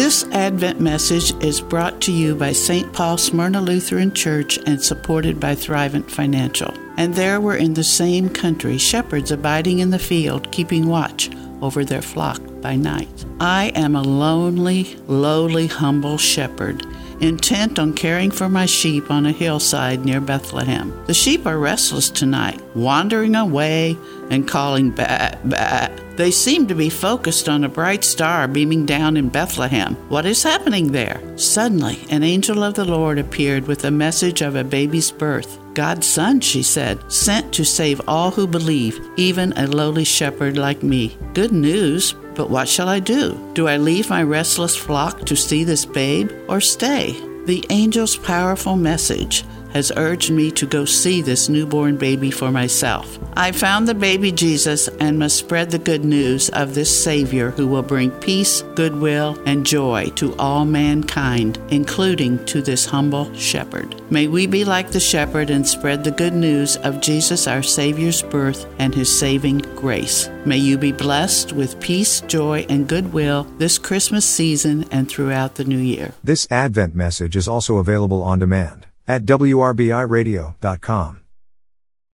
This Advent message is brought to you by St. Paul Smyrna Lutheran Church and supported by Thrivent Financial. And there were in the same country shepherds abiding in the field, keeping watch over their flock by night. I am a lonely, lowly, humble shepherd intent on caring for my sheep on a hillside near Bethlehem. The sheep are restless tonight, wandering away and calling bat. They seem to be focused on a bright star beaming down in Bethlehem. What is happening there? Suddenly, an angel of the Lord appeared with a message of a baby's birth. God's son, she said, sent to save all who believe, even a lowly shepherd like me. Good news, but what shall I do? Do I leave my restless flock to see this babe or stay? The angel's powerful message has urged me to go see this newborn baby for myself. I found the baby Jesus and must spread the good news of this Savior who will bring peace, goodwill, and joy to all mankind, including to this humble shepherd. May we be like the shepherd and spread the good news of Jesus, our Savior's birth, and his saving grace. May you be blessed with peace, joy, and goodwill this Christmas season and throughout the new year. This Advent message is also available on demand at WRBIRadio.com.